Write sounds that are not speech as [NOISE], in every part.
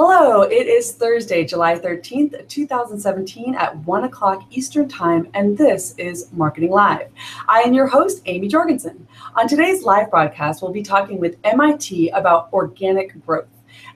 Hello, it is Thursday, July 13th, 2017 at 1 o'clock Eastern Time, and this is Marketing Live. I am your host, Amy Jorgensen. On today's live broadcast, we'll be talking with MIT about organic growth.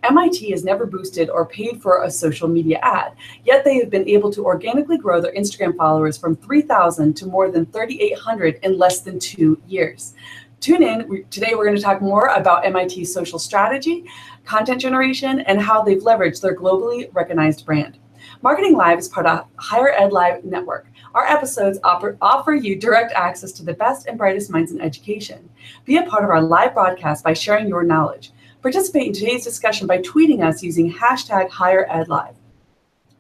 MIT has never boosted or paid for a social media ad, yet they have been able to organically grow their Instagram followers from 3,000 to more than 3,800 in less than two years. Tune in. Today, we're going to talk more about MIT's social strategy, content generation, and how they've leveraged their globally recognized brand. Marketing Live is part of Higher Ed Live Network. Our episodes offer, offer you direct access to the best and brightest minds in education. Be a part of our live broadcast by sharing your knowledge. Participate in today's discussion by tweeting us using hashtag Higher Ed Live.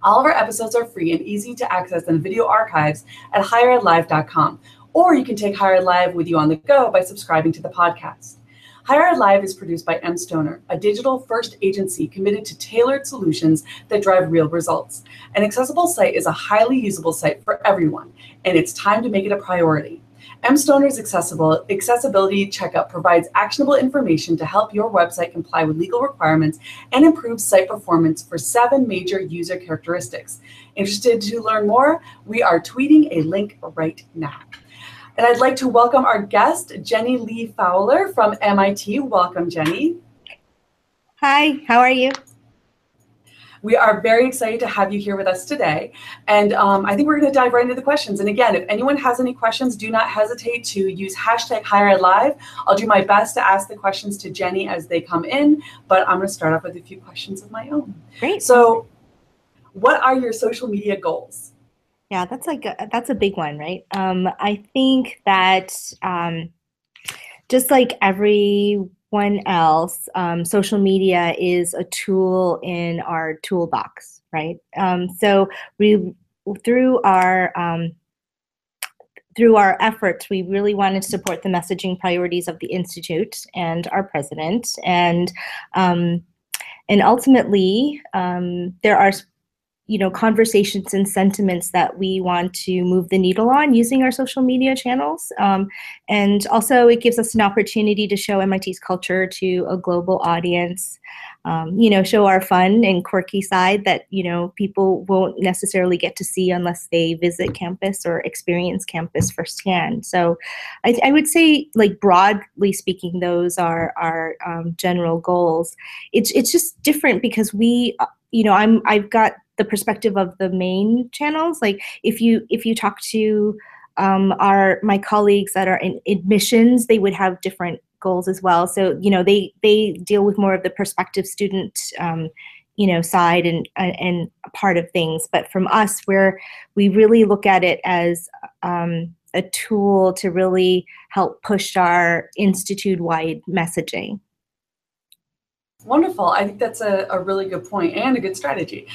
All of our episodes are free and easy to access in video archives at higheredlive.com or you can take Higher Ed Live with you on the go by subscribing to the podcast. Higher Ed Live is produced by mStoner, a digital first agency committed to tailored solutions that drive real results. An accessible site is a highly usable site for everyone, and it's time to make it a priority. mStoner's accessible accessibility checkup provides actionable information to help your website comply with legal requirements and improve site performance for seven major user characteristics. Interested to learn more? We are tweeting a link right now. And I'd like to welcome our guest, Jenny Li Fowler from MIT. Welcome, Jenny. Hi, how are you? We are very excited to have you here with us today. And um, I think we're going to dive right into the questions. And again, if anyone has any questions, do not hesitate to use hashtag Higher Live. I'll do my best to ask the questions to Jenny as they come in, but I'm going to start off with a few questions of my own. Great. So, what are your social media goals? Yeah, that's like a, that's a big one, right? Um, I think that um, just like everyone else, um, social media is a tool in our toolbox, right? Um, so we through our um, through our efforts, we really wanted to support the messaging priorities of the institute and our president, and um, and ultimately, um, there are you know conversations and sentiments that we want to move the needle on using our social media channels. Um, and also it gives us an opportunity to show mit's culture to a global audience um, you know show our fun and quirky side that you know people won't necessarily get to see unless they visit campus or experience campus firsthand. So i, I would say like broadly speaking those are our um, general goals. It's it's just different because we uh, you know i'm i've got the perspective of the main channels. Like if you if you talk to um, our my colleagues that are in admissions they would have different goals as well. So you know they they deal with more of the prospective student um, you know side and and part of things. But from us where we really look at it as um, a tool to really help push our institute wide messaging Wonderful. I think that's a, a really good point and a good strategy.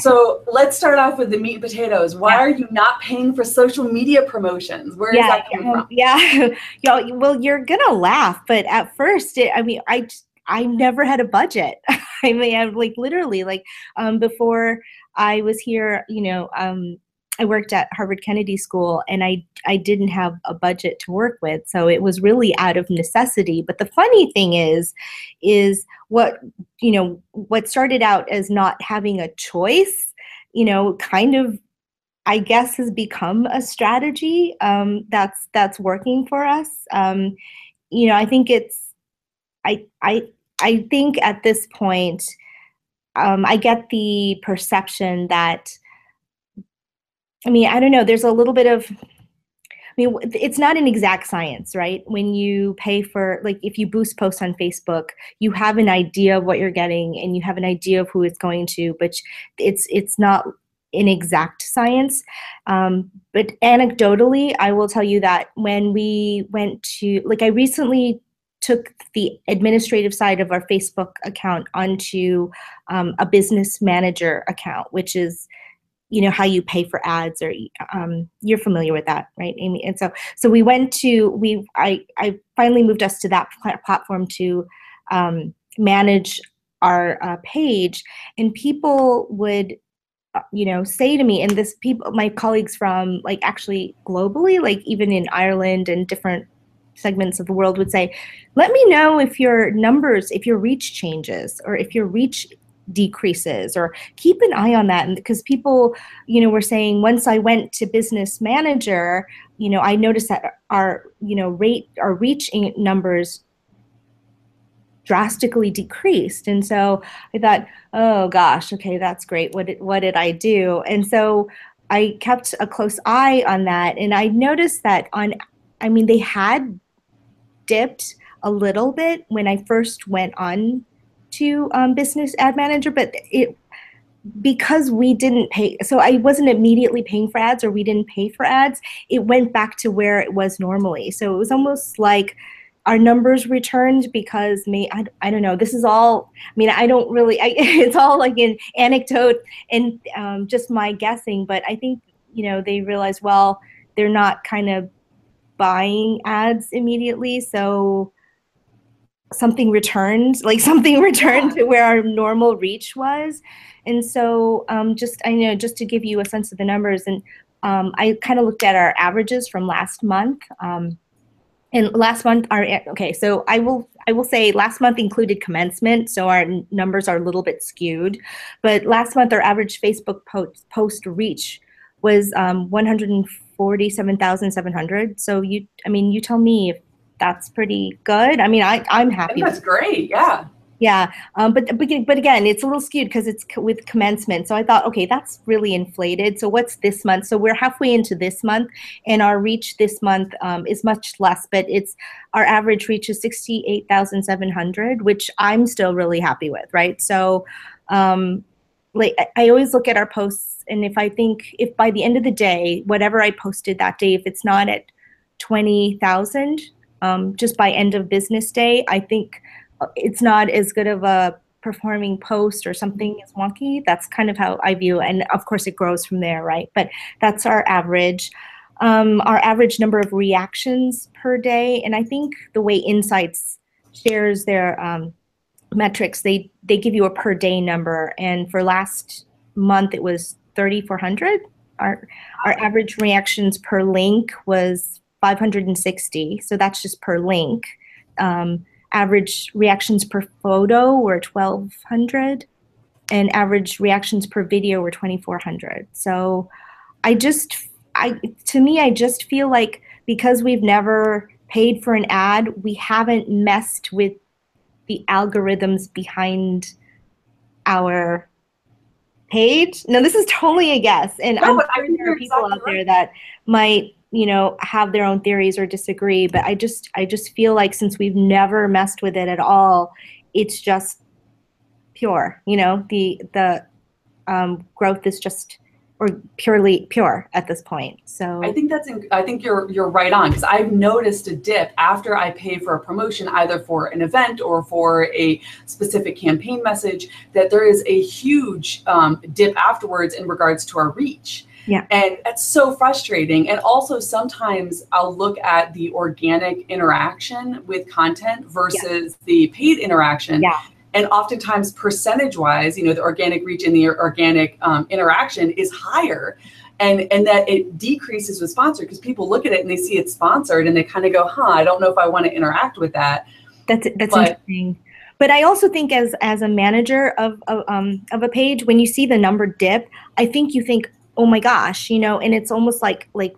So let's start off with the meat and potatoes. Why yeah. are you not paying for social media promotions? Where yeah, is that coming um, from? Yeah. [LAUGHS] Yo, well, you're gonna laugh, but at first, it, I mean, I I never had a budget. [LAUGHS] I mean, I like literally like um, before I was here, you know, um, I worked at Harvard Kennedy School and I I didn't have a budget to work with so it was really out of necessity. But the funny thing is is what you know what started out as not having a choice you know kind of I guess has become a strategy um, that's that's working for us. Um, you know I think it's I I I think at this point um, I get the perception that I mean, I don't know, there's a little bit of I mean, it's not an exact science, right? When you pay for, like, if you boost posts on Facebook, you have an idea of what you're getting, and you have an idea of who it's going to, but it's it's not an exact science. Um, but anecdotally, I will tell you that when we went to, like, I recently took the administrative side of our Facebook account onto um, a business manager account, which is you know how you pay for ads or um, you're familiar with that right amy? And so so we went to we i i finally moved us to that platform to um, manage our uh, page. And people would uh, you know say to me and this people my colleagues from like actually globally like even in ireland and different segments of the world would say let me know if your numbers if your reach changes or if your reach decreases or keep an eye on that. And because people you know were saying once i went to business manager you know i noticed that our you know rate our reach numbers drastically decreased. And so i thought oh gosh okay that's great. What did, what did i do? And so i kept a close eye on that and i noticed that on i mean they had dipped a little bit when i first went on to um, business ad manager, but it because we didn't pay so i wasn't immediately paying for ads or we didn't pay for ads it went back to where it was normally. So it was almost like our numbers returned because me I, I don't know this is all i mean i don't really I, [LAUGHS] it's all like an anecdote and um, just my guessing but i think you know they realized well they're not kind of buying ads immediately so something returned, like [LAUGHS] something returned to where our normal reach was. And so um, just, I know, just to give you a sense of the numbers, and um, I kind of looked at our averages from last month. Um, and last month, our okay, so I will I will say last month included commencement, so our numbers are a little bit skewed. But last month, our average Facebook post post reach was um, 147,700. So you, I mean, you tell me if that's pretty good. I mean, I I'm happy. that's great. Yeah. Yeah, um, but, but but again, it's a little skewed because it's with commencement. So I thought, okay, that's really inflated. So what's this month? So we're halfway into this month, and our reach this month um, is much less. But it's our average reach is sixty eight thousand seven hundred, which I'm still really happy with. Right. So, um, like I always look at our posts, and if I think if by the end of the day, whatever I posted that day, if it's not at twenty thousand, um, just by end of business day. I think uh, it's not as good of a performing post or something is wonky. That's kind of how I view it. And of course, it grows from there, right? But that's our average. Um, our average number of reactions per day. And I think the way Insights shares their um, metrics, they, they give you a per day number. And for last month, it was 3,400. Our, our average reactions per link was 560. So that's just per link. Um, average reactions per photo were 1,200, and average reactions per video were 2,400. So I just, I to me, I just feel like because we've never paid for an ad, we haven't messed with the algorithms behind our page. Now, this is totally a guess, and no, I'm sure there are people exactly out there that might you know have their own theories or disagree but i just i just feel like since we've never messed with it at all it's just pure you know the the um, growth is just or purely pure at this point so i think that's i think you're you're right on because i've noticed a dip after i pay for a promotion either for an event or for a specific campaign message that there is a huge um, dip afterwards in regards to our reach yeah. And that's so frustrating. And also sometimes I'll look at the organic interaction with content versus yeah. the paid interaction. Yeah. And oftentimes, percentage wise, you know, the organic reach and the organic um, interaction is higher. And, and that it decreases with sponsored because people look at it and they see it's sponsored and they kind of go, huh, I don't know if I want to interact with that. That's that's but, interesting but I also think as as a manager of, of um of a page, when you see the number dip, I think you think, oh my gosh, you know, and it's almost like like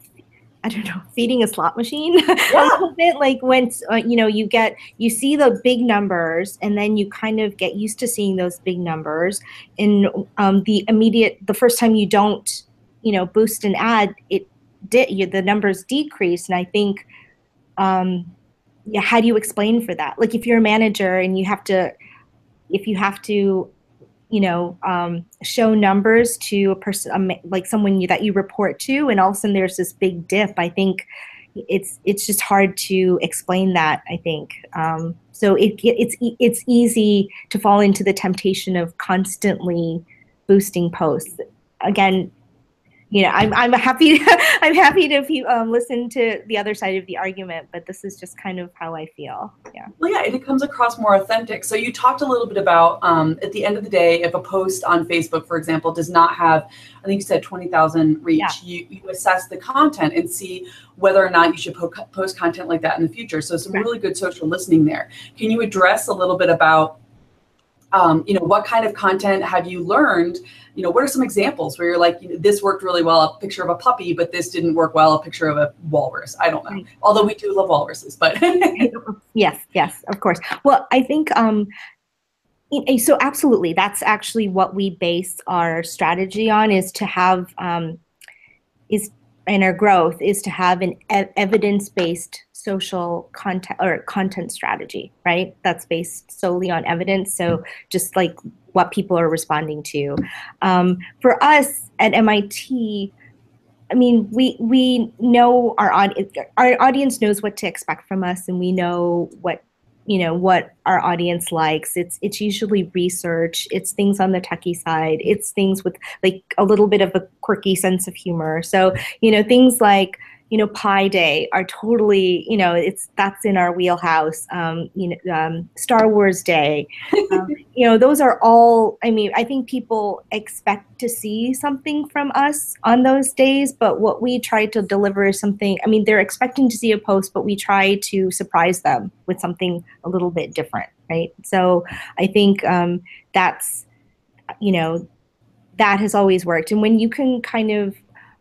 I don't know, feeding a slot machine [LAUGHS] yeah. a little bit. Like when uh, you know you get you see the big numbers, and then you kind of get used to seeing those big numbers. And um, the immediate, the first time you don't, you know, boost an ad, it did you, the numbers decrease. And I think, um, yeah, how do you explain for that? Like if you're a manager and you have to, if you have to you know um, show numbers to a person um, like someone you, that you report to and all of a sudden there's this big dip. I think it's it's just hard to explain that i think. Um, so it, it's it's easy to fall into the temptation of constantly boosting posts. Again you know, I'm I'm happy [LAUGHS] I'm happy to um, listen to the other side of the argument, but this is just kind of how I feel. Yeah. Well, yeah, it comes across more authentic. So you talked a little bit about um, at the end of the day, if a post on Facebook, for example, does not have, I think you said twenty thousand reach, yeah. you, you assess the content and see whether or not you should po- post content like that in the future. So some right. really good social listening there. Can you address a little bit about um, you know, what kind of content have you learned? You know, what are some examples where you're like, you know, this worked really well, a picture of a puppy, but this didn't work well, a picture of a walrus. I don't know. Right. Although we do love walruses, but [LAUGHS] yes, yes, of course. Well, I think um, so absolutely that's actually what we base our strategy on is to have um, is and our growth is to have an e- evidence-based social content or content strategy right? That's based solely on evidence. So just like what people are responding to. Um, for us at mit I mean, we we know our audience. Our audience knows what to expect from us, and we know what you know what our audience likes. It's it's usually research. It's things on the techie side. It's things with like a little bit of a quirky sense of humor. So you know things like you know, Pi Day are totally, you know, it's that's in our wheelhouse. Um, you know, um, Star Wars Day, [LAUGHS] um, you know, those are all. I mean, I think people expect to see something from us on those days, but what we try to deliver is something. I mean, they're expecting to see a post, but we try to surprise them with something a little bit different, right? So I think um, that's, you know, that has always worked, and when you can kind of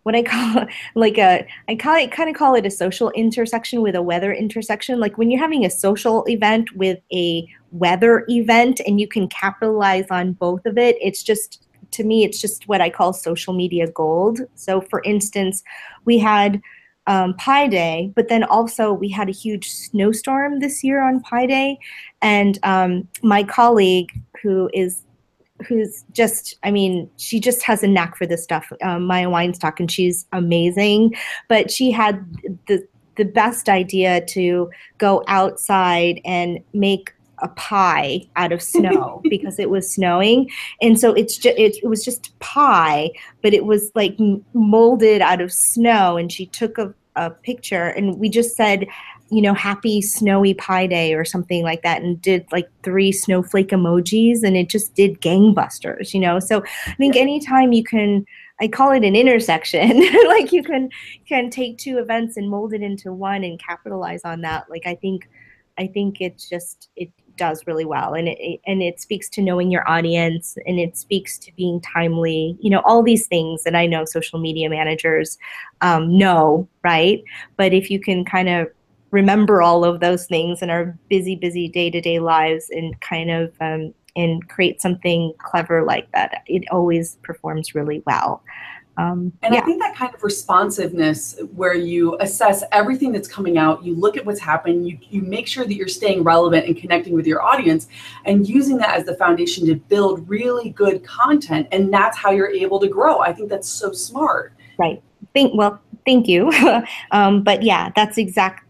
what I call [LAUGHS] like a I call it kind of call it a social intersection with a weather intersection. Like when you're having a social event with a weather event and you can capitalize on both of it, it's just to me it's just what I call social media gold. So for instance, we had um, Pi Day, but then also we had a huge snowstorm this year on Pi Day, and um, my colleague who is who's just i mean she just has a knack for this stuff um, Maia Weinstock and she's amazing. But she had the the best idea to go outside and make a pie out of snow [LAUGHS] because it was snowing. And so it's just it, it was just pie but it was like molded out of snow. And she took a, a picture and we just said you know, happy snowy pie day or something like that and did like three snowflake emojis and it just did gangbusters, you know. So I think anytime you can I call it an intersection, [LAUGHS] like you can can take two events and mold it into one and capitalize on that. Like I think I think it's just it does really well and it and it speaks to knowing your audience and it speaks to being timely you know all these things that i know social media managers um, know right but if you can kind of remember all of those things in our busy, busy day to day lives and kind of um, and create something clever like that. It always performs really well. Um, and yeah. I think that kind of responsiveness, where you assess everything that's coming out, you look at what's happening, you, you make sure that you're staying relevant and connecting with your audience, and using that as the foundation to build really good content. And that's how you're able to grow. I think that's so smart. Right. Think well. Thank you. [LAUGHS] um, but yeah, that's exact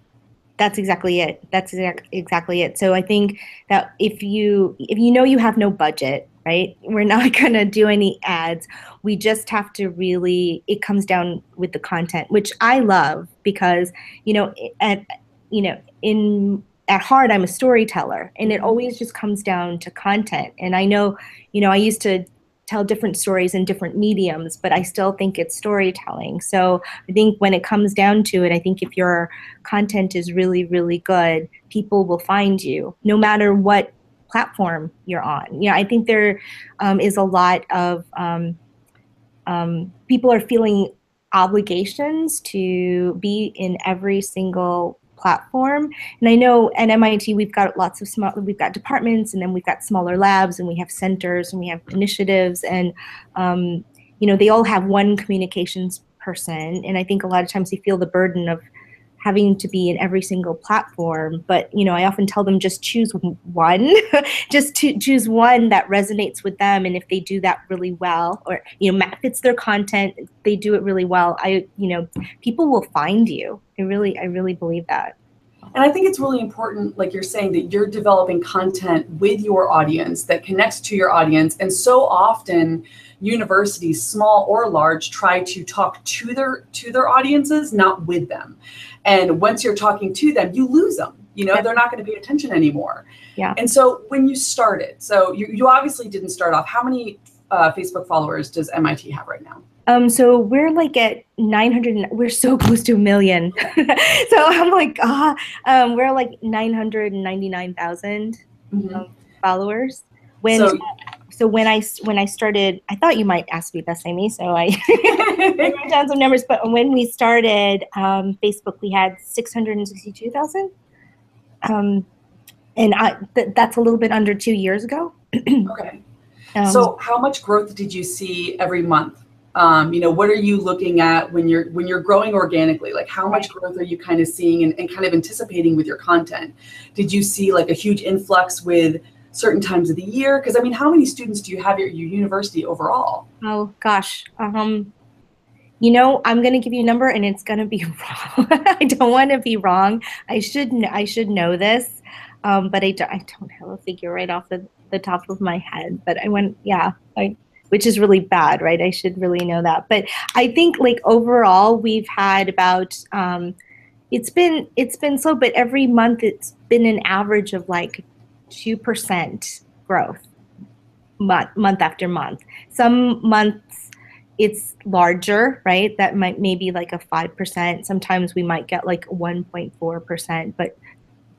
that's exactly it. That's exactly it. So i think that if you if you know you have no budget right we're not [LAUGHS] going to do any ads. We just have to really it comes down with the content which i love because you know at you know in at heart i'm a storyteller and it mm-hmm. always just comes down to content. And i know you know i used to tell different stories in different mediums, but I still think it's storytelling. So I think when it comes down to it, I think if your content is really, really good, people will find you no matter what platform you're on. You know, I think there um, is a lot of um, um, people are feeling obligations to be in every single platform. And I know at MIT we've got lots of small, we've got departments, and then we've got smaller labs, and we have centers, and we have initiatives, and um, you know they all have one communications person. And I think a lot of times they feel the burden of having to be in every single platform but you know i often tell them just choose one [LAUGHS] just to choose one that resonates with them and if they do that really well or you know fits their content they do it really well i you know people will find you i really i really believe that and I think it's really important, like you're saying, that you're developing content with your audience that connects to your audience. And so often, universities, small or large, try to talk to their to their audiences, not with them. And once you're talking to them, you lose them. You know, they're not going to pay attention anymore. Yeah. And so when you started, so you, you obviously didn't start off. How many uh, Facebook followers does MIT have right now? Um, so we're like at 900, we're so close to a million. [LAUGHS] so I'm like, ah, um, we're like 999,000 mm-hmm. um, followers. when so, so when I when I started, I thought you might ask me this, Amy. So I, I [LAUGHS] wrote down some numbers. But when we started um, Facebook, we had six hundred and sixty-two thousand, um, and I, th- that's a little bit under two years ago. [CLEARS THROAT] okay. Um, so how much growth did you see every month? Um, you know, what are you looking at when you're when you're growing organically? Like how much growth are you kind of seeing and, and kind of anticipating with your content? Did you see like a huge influx with certain times of the year? Because I mean, how many students do you have at your university overall? Oh gosh, um, you know, I'm going to give you a number, and it's going to be [LAUGHS] wrong. I don't want to be wrong. I should I should know this, um, but I don't, I don't have a figure right off the, the top of my head. But I went, yeah, I, which is really bad, right? I should really know that. But I think like overall, we've had about. Um, it's been it's been slow, but every month it's been an average of like 2% growth month, month after month. Some months it's larger, right? That might maybe like a 5%. Sometimes we might get like 1.4%. But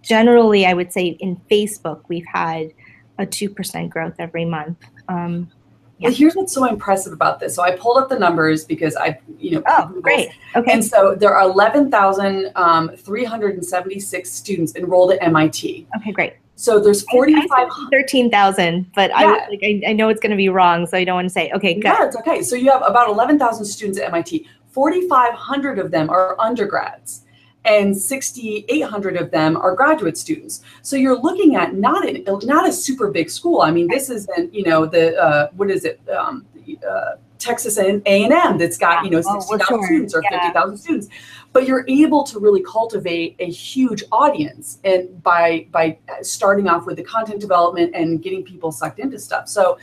generally, I would say in Facebook, we've had a 2% growth every month. Um, yeah. Well, here's what's so impressive about this. So I pulled up the numbers because I, you know, oh, great. Okay. And so there are 11,376 um, students enrolled at MIT. Okay, great. So there's 45 13,000, but yeah. I, like, I, I know it's going to be wrong, so I don't want to say. Okay, good. Yeah, it's okay. So you have about 11,000 students at MIT. 4,500 of them are undergrads and 6,800 of them are graduate students. So you're looking at not an not a super big school. I mean, this isn't you know the uh, what is it um, uh, Texas A and M that's got you know 60,000 oh, sure. students or yeah. 50,000 students but you're able to really cultivate a huge audience and by by starting off with the content development and getting people sucked into stuff. So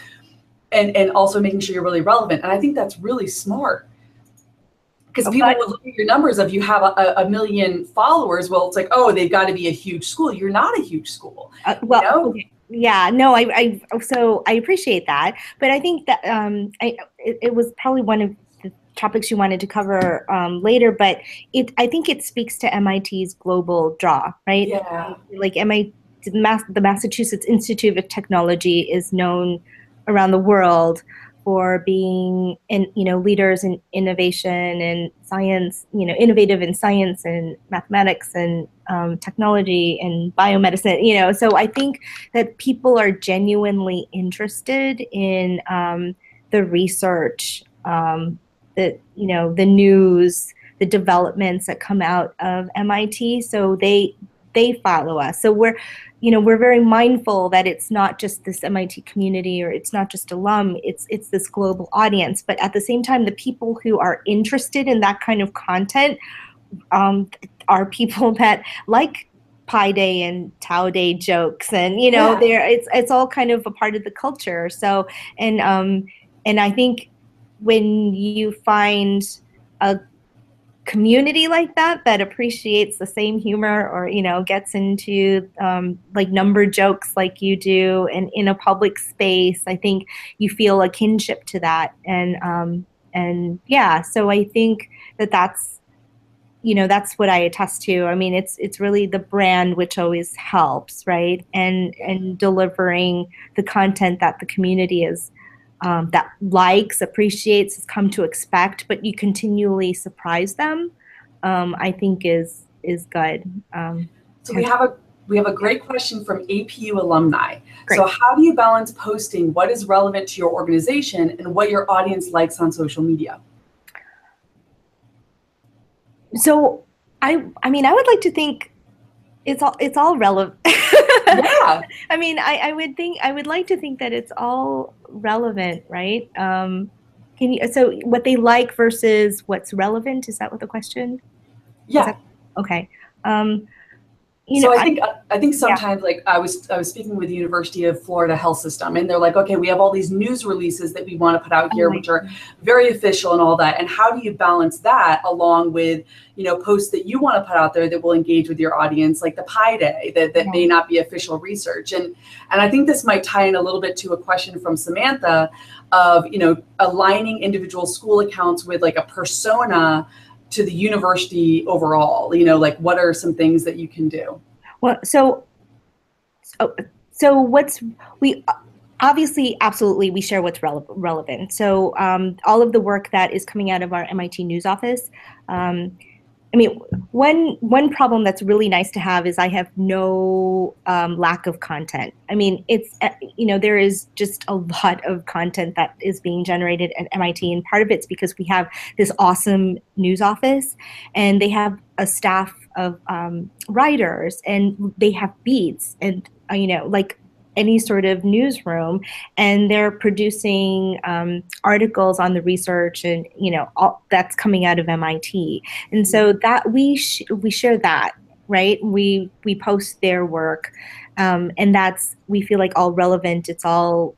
and and also making sure you're really relevant. And i think that's really smart. Because people would look at your numbers of you have a, a, million followers. Well it's like oh they've got to be a huge school. You're not a huge school uh, well you know? okay. yeah no I, I so i appreciate that. But i think that um i it, it was probably one of topics you wanted to cover um, later, but it I think it speaks to MIT's global draw, right? Yeah. Like MIT, the Massachusetts Institute of Technology is known around the world for being in you know leaders in innovation and science you know innovative in science and mathematics and um, technology and biomedicine you know so i think that people are genuinely interested in um, the research um, the you know the news the developments that come out of MIT so they they follow us so we're you know we're very mindful that it's not just this MIT community or it's not just alum it's it's this global audience but at the same time the people who are interested in that kind of content um, are people [LAUGHS] that like Pi Day and Tau Day jokes, and you know, yeah. there it's it's all kind of a part of the culture. So, and um, and I think when you find a community like that that appreciates the same humor or you know gets into um, like number jokes like you do and in a public space i think you feel a kinship to that. And um, and yeah so i think that that's you know that's what i attest to. I mean it's it's really the brand which always helps right? And and delivering the content that the community is um, that likes, appreciates, has come to expect, but you continually surprise them, um, I think is is good. Um, so we have a we have a great question from APU alumni. Great. So how do you balance posting what is relevant to your organization and what your audience likes on social media? So I I mean I would like to think it's all it's all relevant. [LAUGHS] yeah. [LAUGHS] I mean, I, I would think I would like to think that it's all relevant, right? Um, can you so what they like versus what's relevant? Is that what the question? Yeah. That, okay. Um, you know, so I think I, I think sometimes yeah. like I was I was speaking with the University of Florida Health System and they're like, okay, we have all these news releases that we want to put out here, oh which are very official and all that. And how do you balance that along with, you know, posts that you want to put out there that will engage with your audience, like the Pi Day, that, that yeah. may not be official research. And and I think this might tie in a little bit to a question from Samantha of, you know, aligning individual school accounts with like a persona to the university overall? You know, like what are some things that you can do? Well, so, so, so what's we? obviously, absolutely, we share what's rele- relevant. So um, all of the work that is coming out of our MIT news office. Um, I mean, one one problem that's really nice to have is I have no um, lack of content. I mean, it's uh, you know there is just a lot of content that is being generated at MIT, and part of it's because we have this awesome news office, and they have a staff of um, writers, and they have beats, and uh, you know like any sort of newsroom and they're producing um, articles on the research and you know all that's coming out of MIT and so that we sh- we share that right? We we post their work um, and that's we feel like all relevant. It's all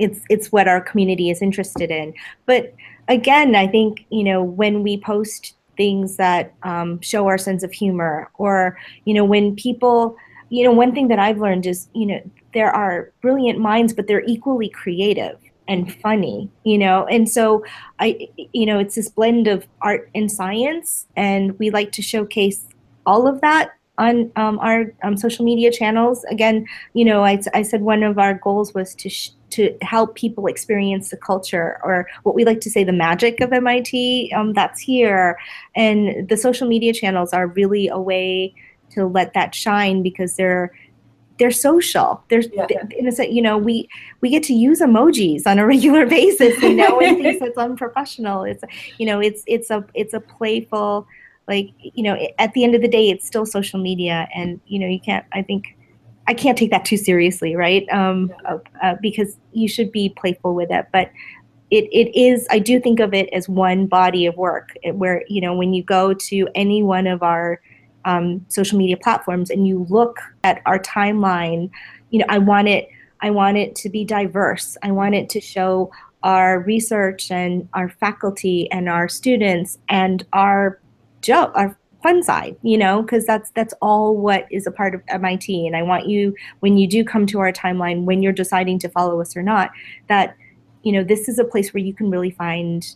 it's it's what our community is interested in. But again i think you know when we post things that um, show our sense of humor or you know when people you know, one thing that I've learned is, you know, there are brilliant minds, but they're equally creative and funny, you know. And so I, you know, it's this blend of art and science, and we like to showcase all of that on um, our um, social media channels. Again, you know, I, I said one of our goals was to sh- to help people experience the culture or what we like to say the magic of MIT. Um, that's here, and the social media channels are really a way to let that shine because they're they're social. There's yeah. in a sense, you know, we we get to use emojis on a [LAUGHS] regular basis, you know, in things [LAUGHS] that's unprofessional. It's you know, it's it's a it's a playful, like you know, at the end of the day, it's still social media, and you know, you can't. I think I can't take that too seriously, right? Um, yeah. uh, because you should be playful with it, but. It, it is i do think of it as one body of work where you know when you go to any one of our um, social media platforms and you look at our timeline, you know, I want it, I want it to be diverse. I want it to show our research and our faculty and our students and our joke, our fun side, you know, because that's that's all what is a part of MIT. And I want you, when you do come to our timeline, when you're deciding to follow us or not, that you know this is a place where you can really find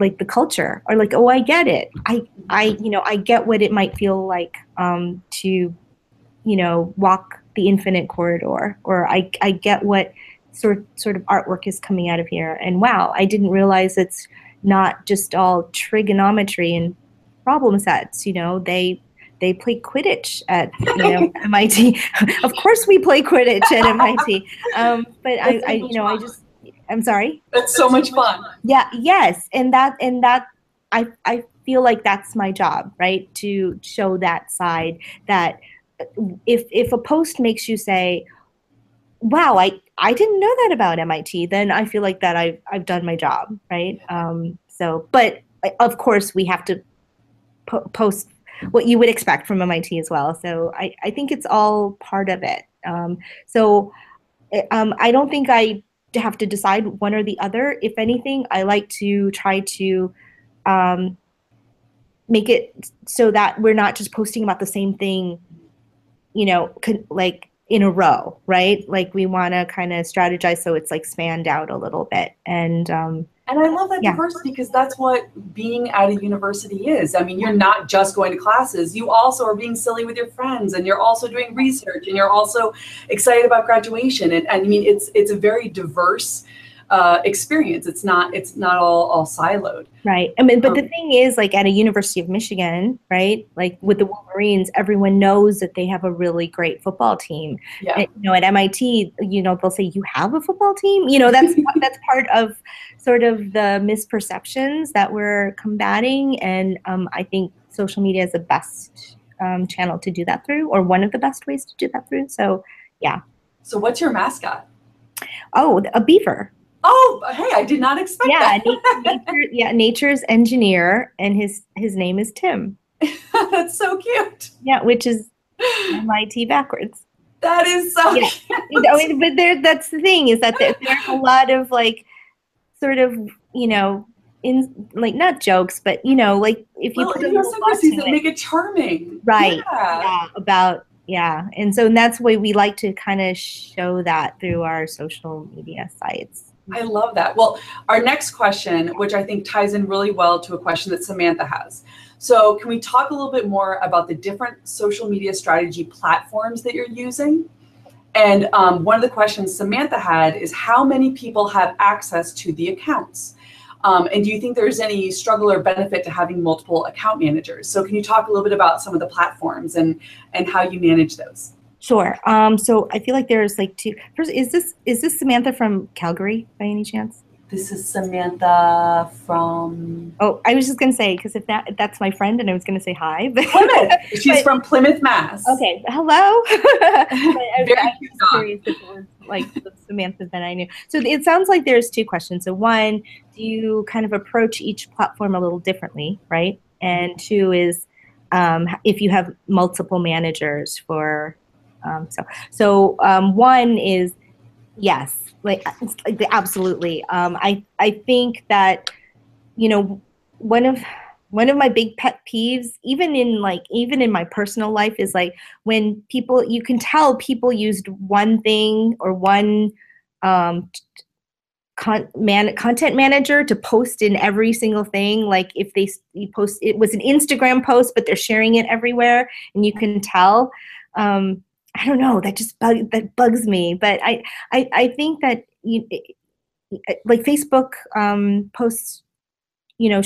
like the culture or like oh i get it i i you know i get what it might feel like um to you know walk the infinite corridor or i i get what sort sort of artwork is coming out of here and wow i didn't realize it's not just all trigonometry and problem sets you know they they play Quidditch at you know [LAUGHS] MIT. [LAUGHS] of course, we play Quidditch at MIT. Um, but I, I, you know, I just I'm sorry. That's so much fun. Yeah. Yes, and that and that I I feel like that's my job, right? To show that side that if if a post makes you say, "Wow, I I didn't know that about MIT," then I feel like that I've I've done my job, right? Um, so, but of course, we have to po- post what you would expect from MIT as well. So I I think it's all part of it. Um, so um, I don't think I to have to decide one or the other. If anything, I like to try to um, make it so that we're not just posting about the same thing, you know, like in a row, right? Like we want to kind of strategize so it's like spanned out a little bit. And um, and I love that yeah. diversity because that's what being at a university is. I mean, you're not just going to classes, you also are being silly with your friends and you're also doing research and you're also excited about graduation. And, and I mean, it's it's a very diverse uh, experience. It's not it's not all all siloed. Right. I mean, but um, the thing is, like at a University of Michigan, right? Like with the Wolverines, everyone knows that they have a really great football team. Yeah. And, you know, at MIT, you know, they'll say you have a football team. You know, that's that's part of sort of the misperceptions that we're combating, and um, I think social media is the best um, channel to do that through, or one of the best ways to do that through. So, yeah. So, what's your mascot? Oh, a beaver. Oh, hey, I did not expect yeah, that. [LAUGHS] nature, yeah, nature's engineer, and his his name is Tim. [LAUGHS] That's so cute. Yeah, which is [LAUGHS] MIT backwards. That is so yeah. cute. I mean, but there, that's the thing is that there, there's a lot of like, sort of, you know, in like not jokes, but you know, like if you well, put idiosyncrasies that make it charming, right? Yeah. yeah, about yeah, and so and that's why we like to kind of show that through our social media sites. I love that. Well, our next question, which I think ties in really well to a question that Samantha has. So, can we talk a little bit more about the different social media strategy platforms that you're using? And um, one of the questions Samantha had is how many people have access to the accounts? Um, and do you think there's any struggle or benefit to having multiple account managers? So can you talk a little bit about some of the platforms and and how you manage those? Sure. Um, so I feel like there's like two. First, is this is this Samantha from Calgary by any chance? This is Samantha from. Oh, I was just gonna say because if that if that's my friend, and I was gonna say hi. But, Plymouth. [LAUGHS] She's but, from Plymouth, Mass. Okay. Hello. [LAUGHS] [LAUGHS] Very I, cute I curious if it was like the Samantha that I knew. So it sounds like there's two questions. So one, do you kind of approach each platform a little differently, right? And two is um, if you have multiple managers for um, so so um, one is yes like, like absolutely. Um, I I think that you know one of one of my big pet peeves even in like even in my personal life is like when people you can tell people used one thing or one um con- man content manager to post in every single thing like if they post it was an instagram post but they're sharing it everywhere and you can tell um I don't know. That just bug that bugs me. But I I, I think that you like Facebook um, posts, you know,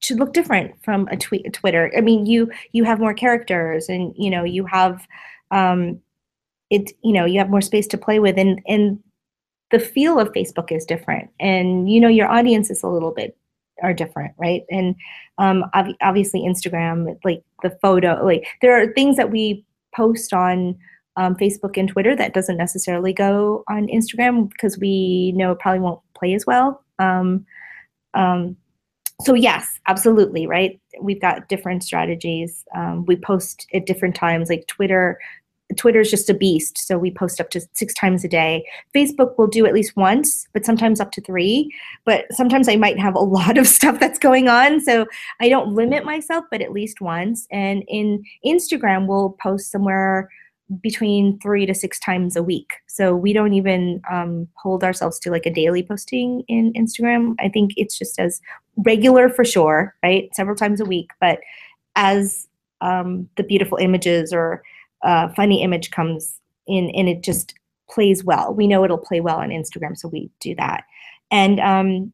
should look different from a tweet a Twitter. I mean, you you have more characters, and you know you have um, it. You know you have more space to play with, and and the feel of Facebook is different, and you know your audience is a little bit are different, right? And um, ob- obviously Instagram, like the photo, like there are things that we post on um, Facebook and Twitter that doesn't necessarily go on Instagram because we know it probably won't play as well. Um, um, so yes, absolutely, right? We've got different strategies. Um, we post at different times, like Twitter. Twitter is just a beast, so we post up to six times a day. Facebook will do at least once, but sometimes up to three. But sometimes I might have a [LAUGHS] lot of stuff that's going on, so I don't limit myself, but at least once. And in Instagram, we'll post somewhere between three to six times a week. So we don't even um, hold ourselves to like a daily posting in Instagram. I think it's just as regular for sure, right? Several times a week. But as um, the beautiful images or uh, funny image comes in and it just plays well, we know it'll play well on Instagram. So we do that. And, um,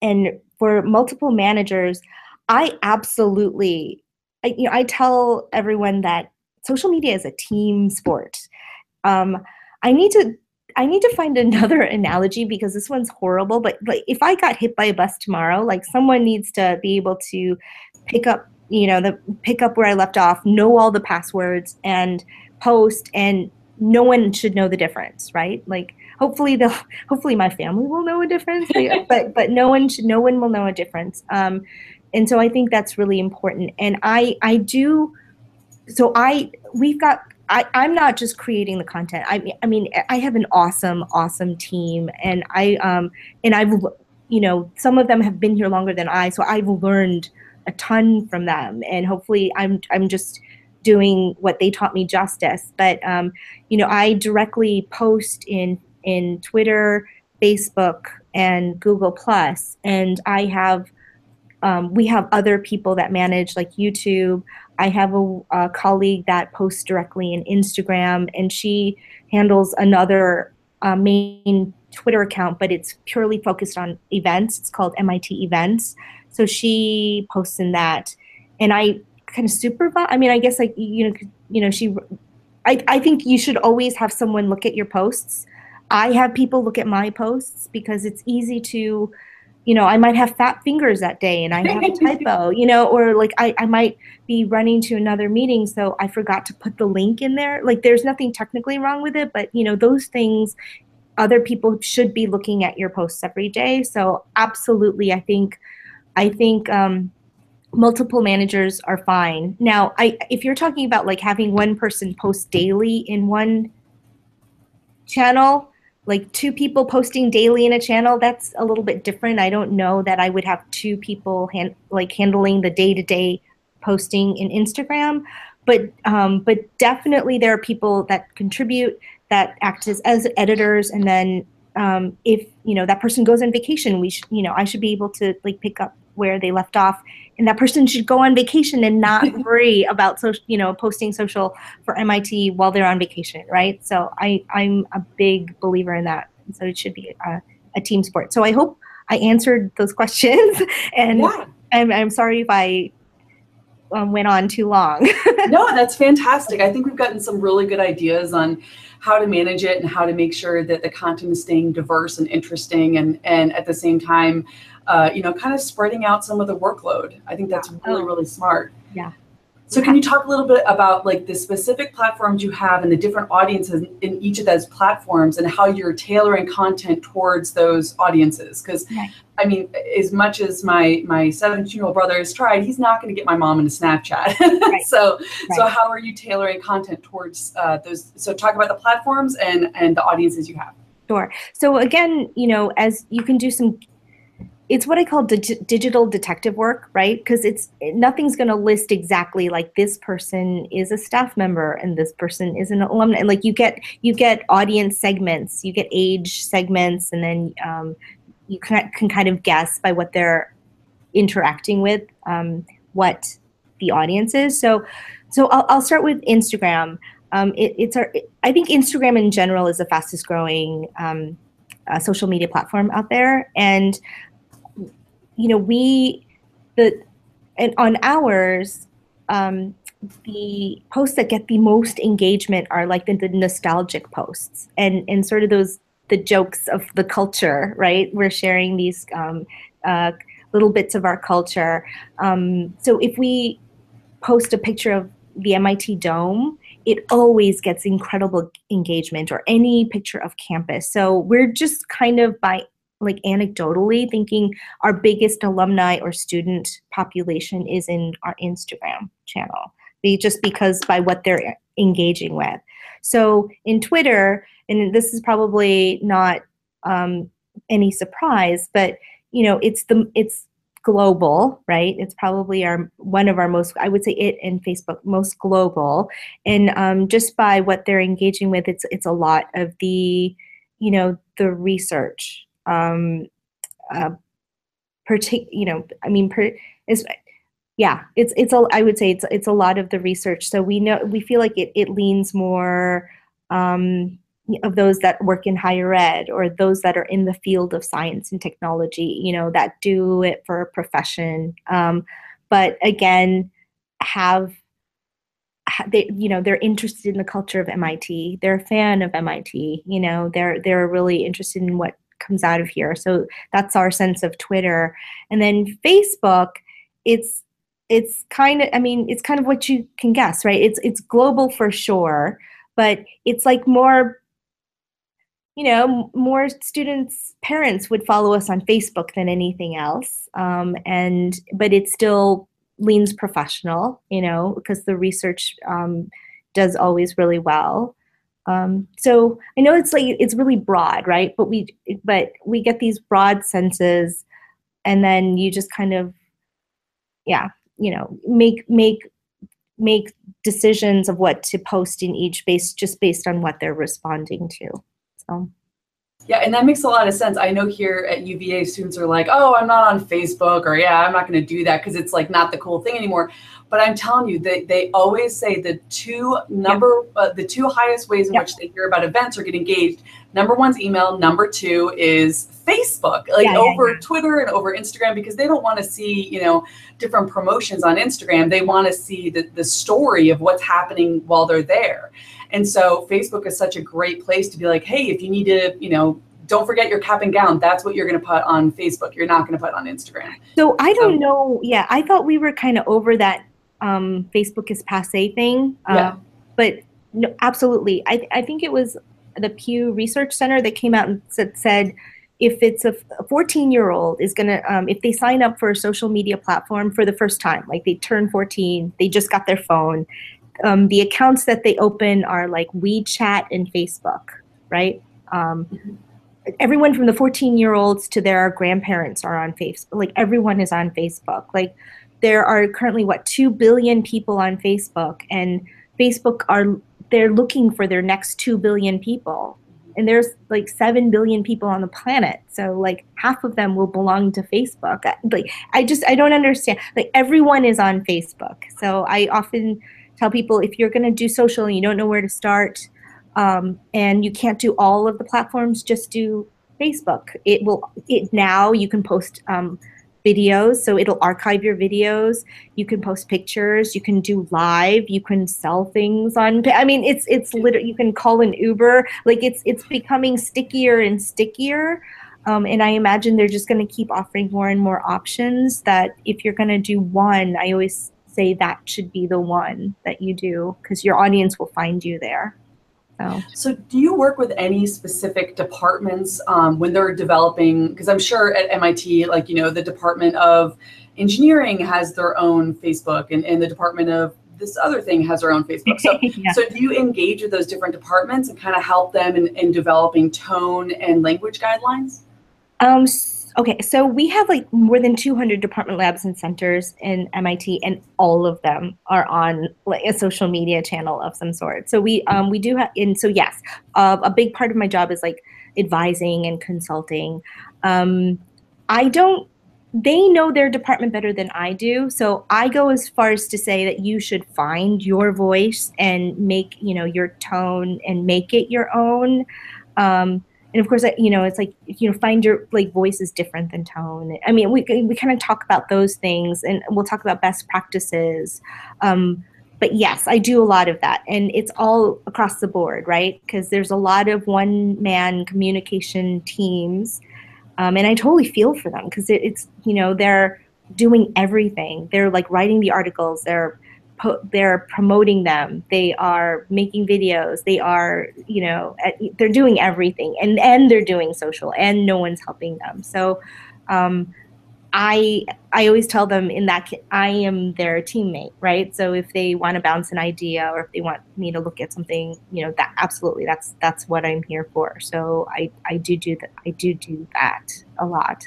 and for multiple managers, I absolutely, I, you know, I tell everyone that social media is a team sport. Um, I need to I need to find [LAUGHS] another analogy because this one's horrible. But like if I got hit by a bus tomorrow, like someone needs to be able to pick up, you know, the pick up where I left off, know all the passwords and post and no one should know the difference, right? Like hopefully they'll [LAUGHS] hopefully my family will know a difference, [LAUGHS] but but no one should no one will know a difference. Um, and so I think that's really important. And I I do so I we've got I, I'm not just creating the content. I mean, I mean, I have an awesome, awesome team, and I um and I've you know some of them have been here longer than I, so I've learned a ton from them, and hopefully I'm I'm just doing what they taught me justice. But um, you know, I directly post in in Twitter, Facebook, and Google Plus, and I have um, we have other people that manage like YouTube. I have a, a, colleague that posts directly in Instagram, and she handles another uh, main Twitter account, but it's purely focused on events. It's called MIT Events. So she posts in that, and I kind of supervise. I mean, I guess like you know, you know, she. I I think you should always have someone look at your posts. I have people look at my posts because it's easy to you know, I might have fat fingers that day and I have a [LAUGHS] typo, you know, or like I, I might be running to another meeting, so I forgot to put the link in there. Like there's nothing technically wrong with it, but you know, those things other people should be looking at your posts every day. So absolutely, I think I think um, multiple managers are fine. Now, I if you're talking about like having one person post daily in one channel, like two people posting daily in a channel that's a little bit different i don't know that i would have two people hand, like handling the day-to-day posting in instagram but um, but definitely there are people that contribute that act as, as editors and then um, if you know that person goes on vacation we should you know i should be able to like pick up where they left off. And that person should go on vacation and not [LAUGHS] worry about social you know posting social for mit while they're on vacation right? So i i'm a big believer in that. So it should be a, a team sport. So i hope i answered those [LAUGHS] questions. And yeah. I'm, I'm sorry if i um, went on too long. [LAUGHS] No that's fantastic. I think we've gotten some really good ideas on how to manage it and how to make sure that the content is staying diverse and interesting and and at the same time uh, you know kind of spreading out some of the workload i think that's really oh. really smart yeah so can you talk a little bit about like the specific platforms you have and the different audiences in each of those platforms and how you're tailoring content towards those audiences? Because I mean, as much as my my 17 year old brother has tried, he's not going to get my mom into Snapchat. [LAUGHS] Right. so right. so how are you tailoring content towards uh, those? So talk about the platforms and and the audiences you have. Sure. So again, you know, as you can do some it's what I call dig- digital detective work, right? Because it's nothing's going to list exactly like this person is a staff member and this person is an alumni. And like you get you get audience segments, you get age segments, and then um, you can, can kind of guess by what they're interacting with um, what the audience is. So, so I'll, I'll start with Instagram. Um, it, it's our, I think Instagram in general is the fastest growing um, uh, social media platform out there, and you know, we the and on ours, um, the posts that get the most engagement are like the, the nostalgic posts and and sort of those the jokes of the culture, right? We're sharing these um, uh, little bits of our culture. Um, so if we post a picture of the MIT Dome, it always gets incredible engagement or any picture of campus. So we're just kind of by like anecdotally thinking our biggest alumni or student population is in our Instagram channel. Just because by what they're engaging with. So in Twitter, and this is probably not um, any surprise, but you know, it's the it's global, right? It's probably our one of our most, I would say, it and Facebook most global, and um, just by what they're engaging with, it's it's a lot of the, you know, the research um, uh, partic- you know, I mean, per- is yeah, it's it's a I would say it's it's a lot of the research. So we know we feel like it it leans more um, of those that work in higher ed or those that are in the field of science and technology, you know, that do it for a profession. Um, but again, have they you know they're interested in the culture of MIT. They're a fan of MIT. You know, they're they're really interested in what comes out of here. So that's our sense of Twitter. And then Facebook, it's it's kind of I mean, it's kind of what you can guess, right? It's it's global for sure, but it's like more you know, more students' parents would follow us on Facebook than anything else. Um, and but it still leans professional, you know, because the research um, does always really well. Um, so I know it's like it's really broad, right? But we but we get these broad senses, and then you just kind of, yeah, you know, make make make decisions of what to post in each base just based on what they're responding to. So. Yeah, and that makes a lot of sense. I know here at UVA, students are like, "Oh, I'm not on Facebook," or "Yeah, I'm not going to do that because it's like not the cool thing anymore." But I'm telling you, they, they always say the two number yeah. uh, the two highest ways in yeah. which they hear about events or get engaged. Number one's email. Number two is Facebook, like yeah, over Twitter and over Instagram, because they don't want to see you know different promotions on Instagram. They want to see the the story of what's happening while they're there. And so Facebook is such a great place to be like, hey, if you need to, you know, don't forget your cap and gown. That's what you're going to put on Facebook. You're not going to put on Instagram. So I don't so, know. Yeah, I thought we were kind of over that um, Facebook is passe thing. Uh, yeah. But no, absolutely. I, I think it was the Pew Research Center that came out and said, said if it's a 14 year old is going to um, if they sign up for a social media platform for the first time like they turn 14 they just got their phone um, the accounts that they open are like WeChat and Facebook, right? Um, everyone from the 14 year olds to their grandparents are on Facebook. Like everyone is on Facebook. Like there are currently what 2 billion people on Facebook, and Facebook are they're looking for their next 2 billion people. and there's like 7 billion people on the planet so like half of them will belong to facebook. Like i just i don't understand. Like everyone is on facebook so i often tell people if you're going to do social and you don't know where to start um, and you can't do all of the platforms just do facebook. It will it now you can post um, videos so it'll archive your videos. You can post pictures you can do live you can sell things on i mean it's it's literally you can call an uber like it's it's becoming stickier and stickier. Um, and i imagine they're just going to keep offering more and more options that if you're going to do one i always say that should be the one that you do because your audience will find you there so. so, do you work with any specific departments um, when they're developing? Because I'm sure at MIT, like, you know, the Department of Engineering has their own Facebook, and, and the Department of this other thing has their own Facebook. So, [LAUGHS] yeah. so do you engage with those different departments and kind of help them in, in developing tone and language guidelines? Um, okay, so we have like more than 200 department labs and centers in MIT, and all of them are on like a social media channel of some sort. So we um, we do have, and so yes, uh, a big part of my job is like advising and consulting. Um, I don't. They know their department better than I do, so I go as far as to say that you should find your voice and make you know your tone and make it your own. Um, and of course you know it's like you know find your like voice is different than tone. I mean we, we kind of talk about those things and we'll talk about best practices um, but yes i do a lot of that. And it's all across the board right? Because there's a lot of one man communication teams um, and i totally feel for them because it, it's you know they're doing everything. They're like writing the articles. They're they're promoting them they are making videos they are you know they're doing everything and and they're doing social and no one's helping them so um, I I always tell them in that I am their teammate, right? So if they want to bounce an idea or if they want me to look at something, you know, that absolutely that's that's what I'm here for. So I I do do that. I do do that a lot.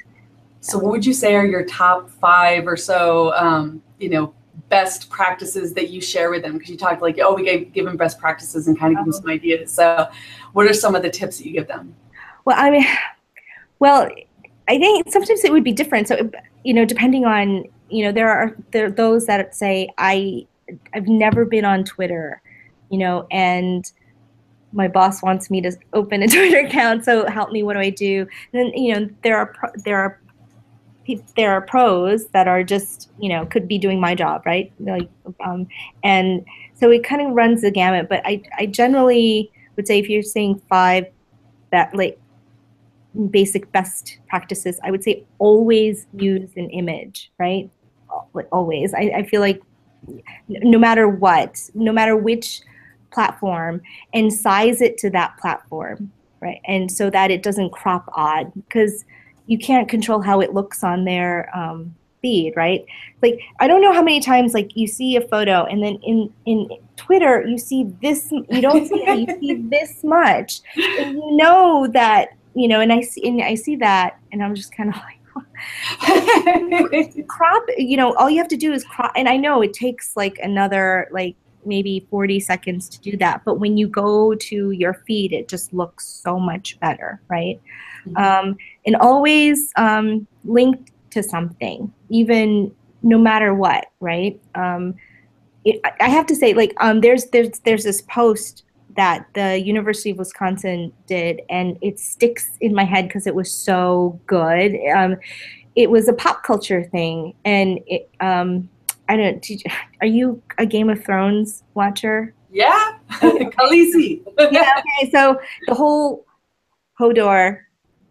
So what would you say are your top five or so, um, you know, best practices that you share with them? Because you talked like, oh, we gave, give them best practices and kind of give them some uh-huh. ideas. So, what are some of the tips that you give them? Well, I mean, well, I think sometimes it would be different. So, you know, depending on, you know, there are there are those that say I I've never been on Twitter, you know, and my boss wants me to open a [LAUGHS] Twitter account. So help me. What do I do? And then you know there are there are there are pros that are just you know could be doing my job right? Like um, and so it kind of runs the gamut but i i generally would say if you're saying five that like basic best practices i would say always use an image right? Always. I, I feel like no matter what no matter which platform and size it to that platform right? And so that it doesn't crop odd because you can't control how it looks on their um, feed, right? Like I don't know how many times like you see a photo and then in in Twitter you see this you don't see it, you see [LAUGHS] this much, and you know that you know, and I see and I see that, and I'm just kind of like. [LAUGHS] crop you know all you have to do is crop and i know it takes like another like maybe 40 seconds to do that but when you go to your feed it just looks so much better right. Um, and always um, linked to something, even no matter what, right? Um, it, I have to say, like, um, there's there's there's this post that the University of Wisconsin did, and it sticks in my head because it was so good. Um, it was a pop culture thing, and it, um, I don't. You, are you a Game of Thrones watcher? Yeah, [LAUGHS] Khaleesi. yeah. Okay. So the whole Hodor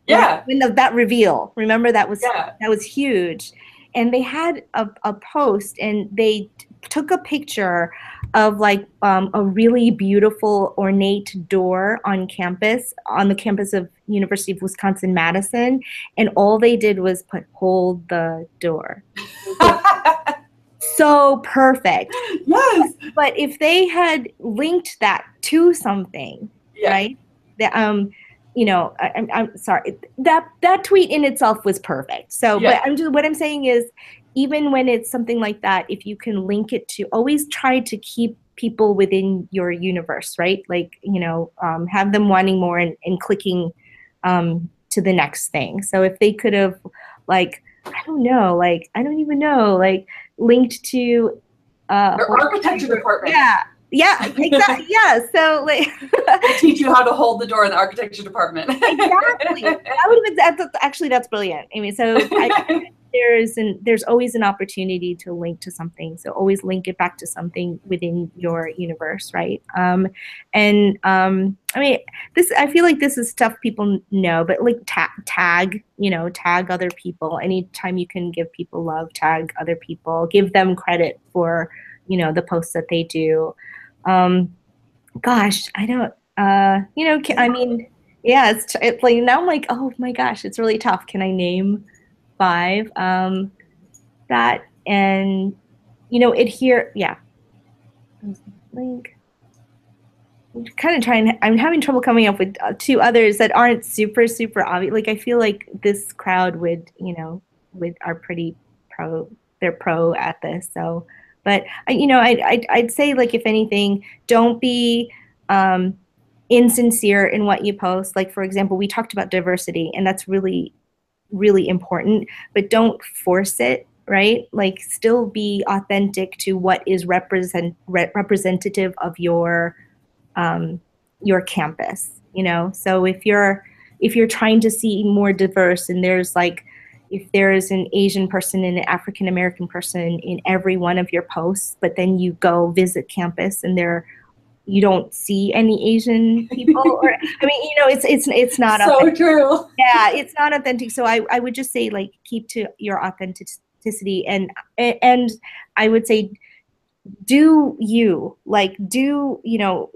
yeah. When the, that reveal, remember that was yeah. that was huge, and they had a, a post and they t- took a picture of like um, a really beautiful ornate door on campus on the campus of University of Wisconsin Madison, and all they did was put hold the door. [LAUGHS] so perfect. Yes. But, but, if they had linked that to something, yeah. right? That um you know, I, am I'm sorry. That that tweet in itself was perfect. So, yeah. but I'm just what I'm saying is, even when it's something like that, if you can link it to, always try to keep people within your universe, right? Like, you know, um, have them wanting more and, and clicking um, to the next thing. So if they could have, like, I don't know, like, I don't even know, like, linked to uh, your architecture department. Yeah. Yeah, [LAUGHS] exactly. yeah. So like they teach you how to hold the door in the architecture department. [LAUGHS] exactly. That would have been that's, actually that's brilliant. I mean, so I, [LAUGHS] there's an there's always an opportunity to link to something so always link it back to something within your universe right um, and um, i mean this i feel like this is stuff people know but like ta- tag you know tag other people anytime you can give people love tag other people give them credit for you know the posts that they do um, gosh i don't uh, you know i mean yeah it's, it's like now i'm like oh my gosh it's really tough can i name five. Um, that and you know adhere. Yeah, link. I'm kind of trying. I'm having trouble coming up with uh, two others that aren't super super obvious. Like I feel like this crowd would, you know, would are pretty pro. They're pro at this. So, but I, you know, I, I'd, I'd say like if anything, don't be um, insincere in what you post. Like for example, we talked about diversity, and that's really really important, but don't force it, right? Like still be authentic to what is represent re- representative of your um, your campus, you know? So if you're if you're trying to see more diverse and there's like if there's an Asian person and an African American person in every one of your posts, but then you go visit campus and they're you don't see any Asian [LAUGHS] people. or I mean, you know, it's it's it's not so authentic. true. Yeah, it's not authentic. So I I would just say like keep to your authenticity and and I would say do you like do you know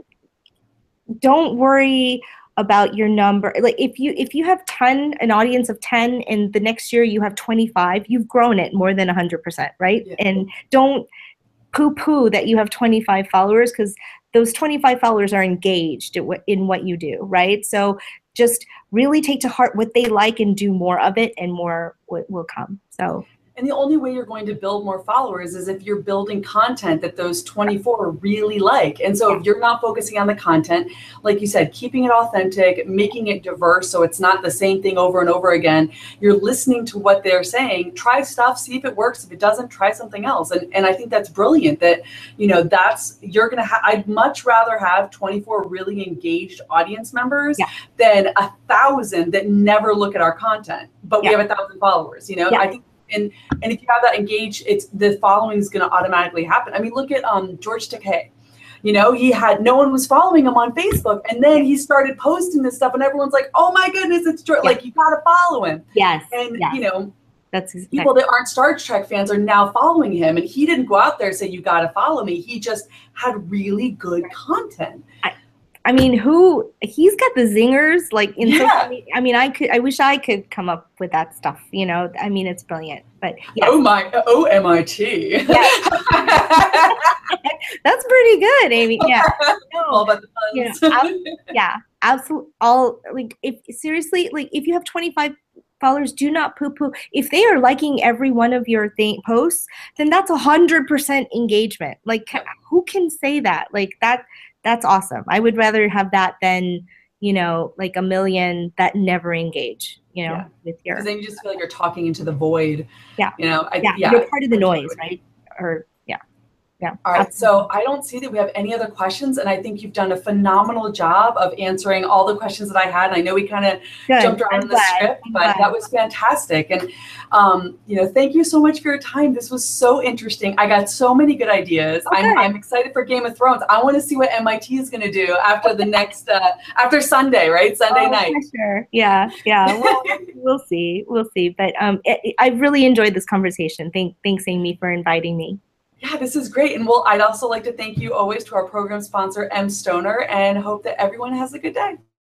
don't worry about your number like if you if you have 10 an audience of 10 and the next year you have 25 you've grown it more than 100% right yeah. and don't poo poo that you have 25 followers because those 25 followers are engaged in what you do, right? So just really take to heart what they like and do more of it, and more will come. So and the only way you're going to build more followers is if you're building content that those 24 really like. And so if you're not focusing on the content, like you said, keeping it authentic, making it diverse so it's not the same thing over and over again, you're listening to what they're saying, try stuff, see if it works. If it doesn't, try something else. And and I think that's brilliant that, you know, that's you're going to have I'd much rather have 24 really engaged audience members yeah. than a thousand that never look at our content, but yeah. we have a thousand followers, you know? Yeah. I think and and if you have that engaged, it's the following is going to automatically happen. I mean, look at um, George Takei. You know, he had no one was following him on Facebook, and then he started posting this stuff, and everyone's like, "Oh my goodness, it's George!" Yeah. Like you got to follow him. Yes. And yes. you know, that's exactly. people that aren't Star Trek fans are now following him, and he didn't go out there and say, "You got to follow me." He just had really good content. I, I mean, who he's got the zingers like in yeah. I mean, I could I wish I could come up with that stuff, you know. I mean, it's brilliant. But yes. Oh my oh MIT. Yeah. [LAUGHS] That's pretty good, Amy. Yeah. No, [LAUGHS] all about the puns. [LAUGHS] Yeah, yeah, absolutely. All like if seriously, like if you have 25 followers, do not poo poo. If they are liking every one of your posts, then that's a hundred percent engagement. Like, who can say that? Like that that's awesome. I would rather have that than you know like a million that never engage. You know, yeah. with your because then you just feel like you're talking into the void. Yeah. You know. I, yeah. yeah. You're part of the noise, right? Or yeah. All right. So I don't see that we have any other questions. And I think you've done a phenomenal job of answering all the questions that I had. And I know we kind of jumped around in the script, but that was fantastic. And, um, you know, thank you so much for your time. This was so interesting. I got so many good ideas. Okay. I'm, I'm excited for Game of Thrones. I want to see what MIT is going to do after the next, uh, after Sunday, right? Sunday oh, night. Sure. Yeah. Yeah. [LAUGHS] Well, we'll see. We'll see. But um, it, I really enjoyed this conversation. Thank, thanks, Amy, for inviting me. Yeah, this is great. And well, I'd also like to thank you always to our program sponsor, mStoner, and hope that everyone has a good day.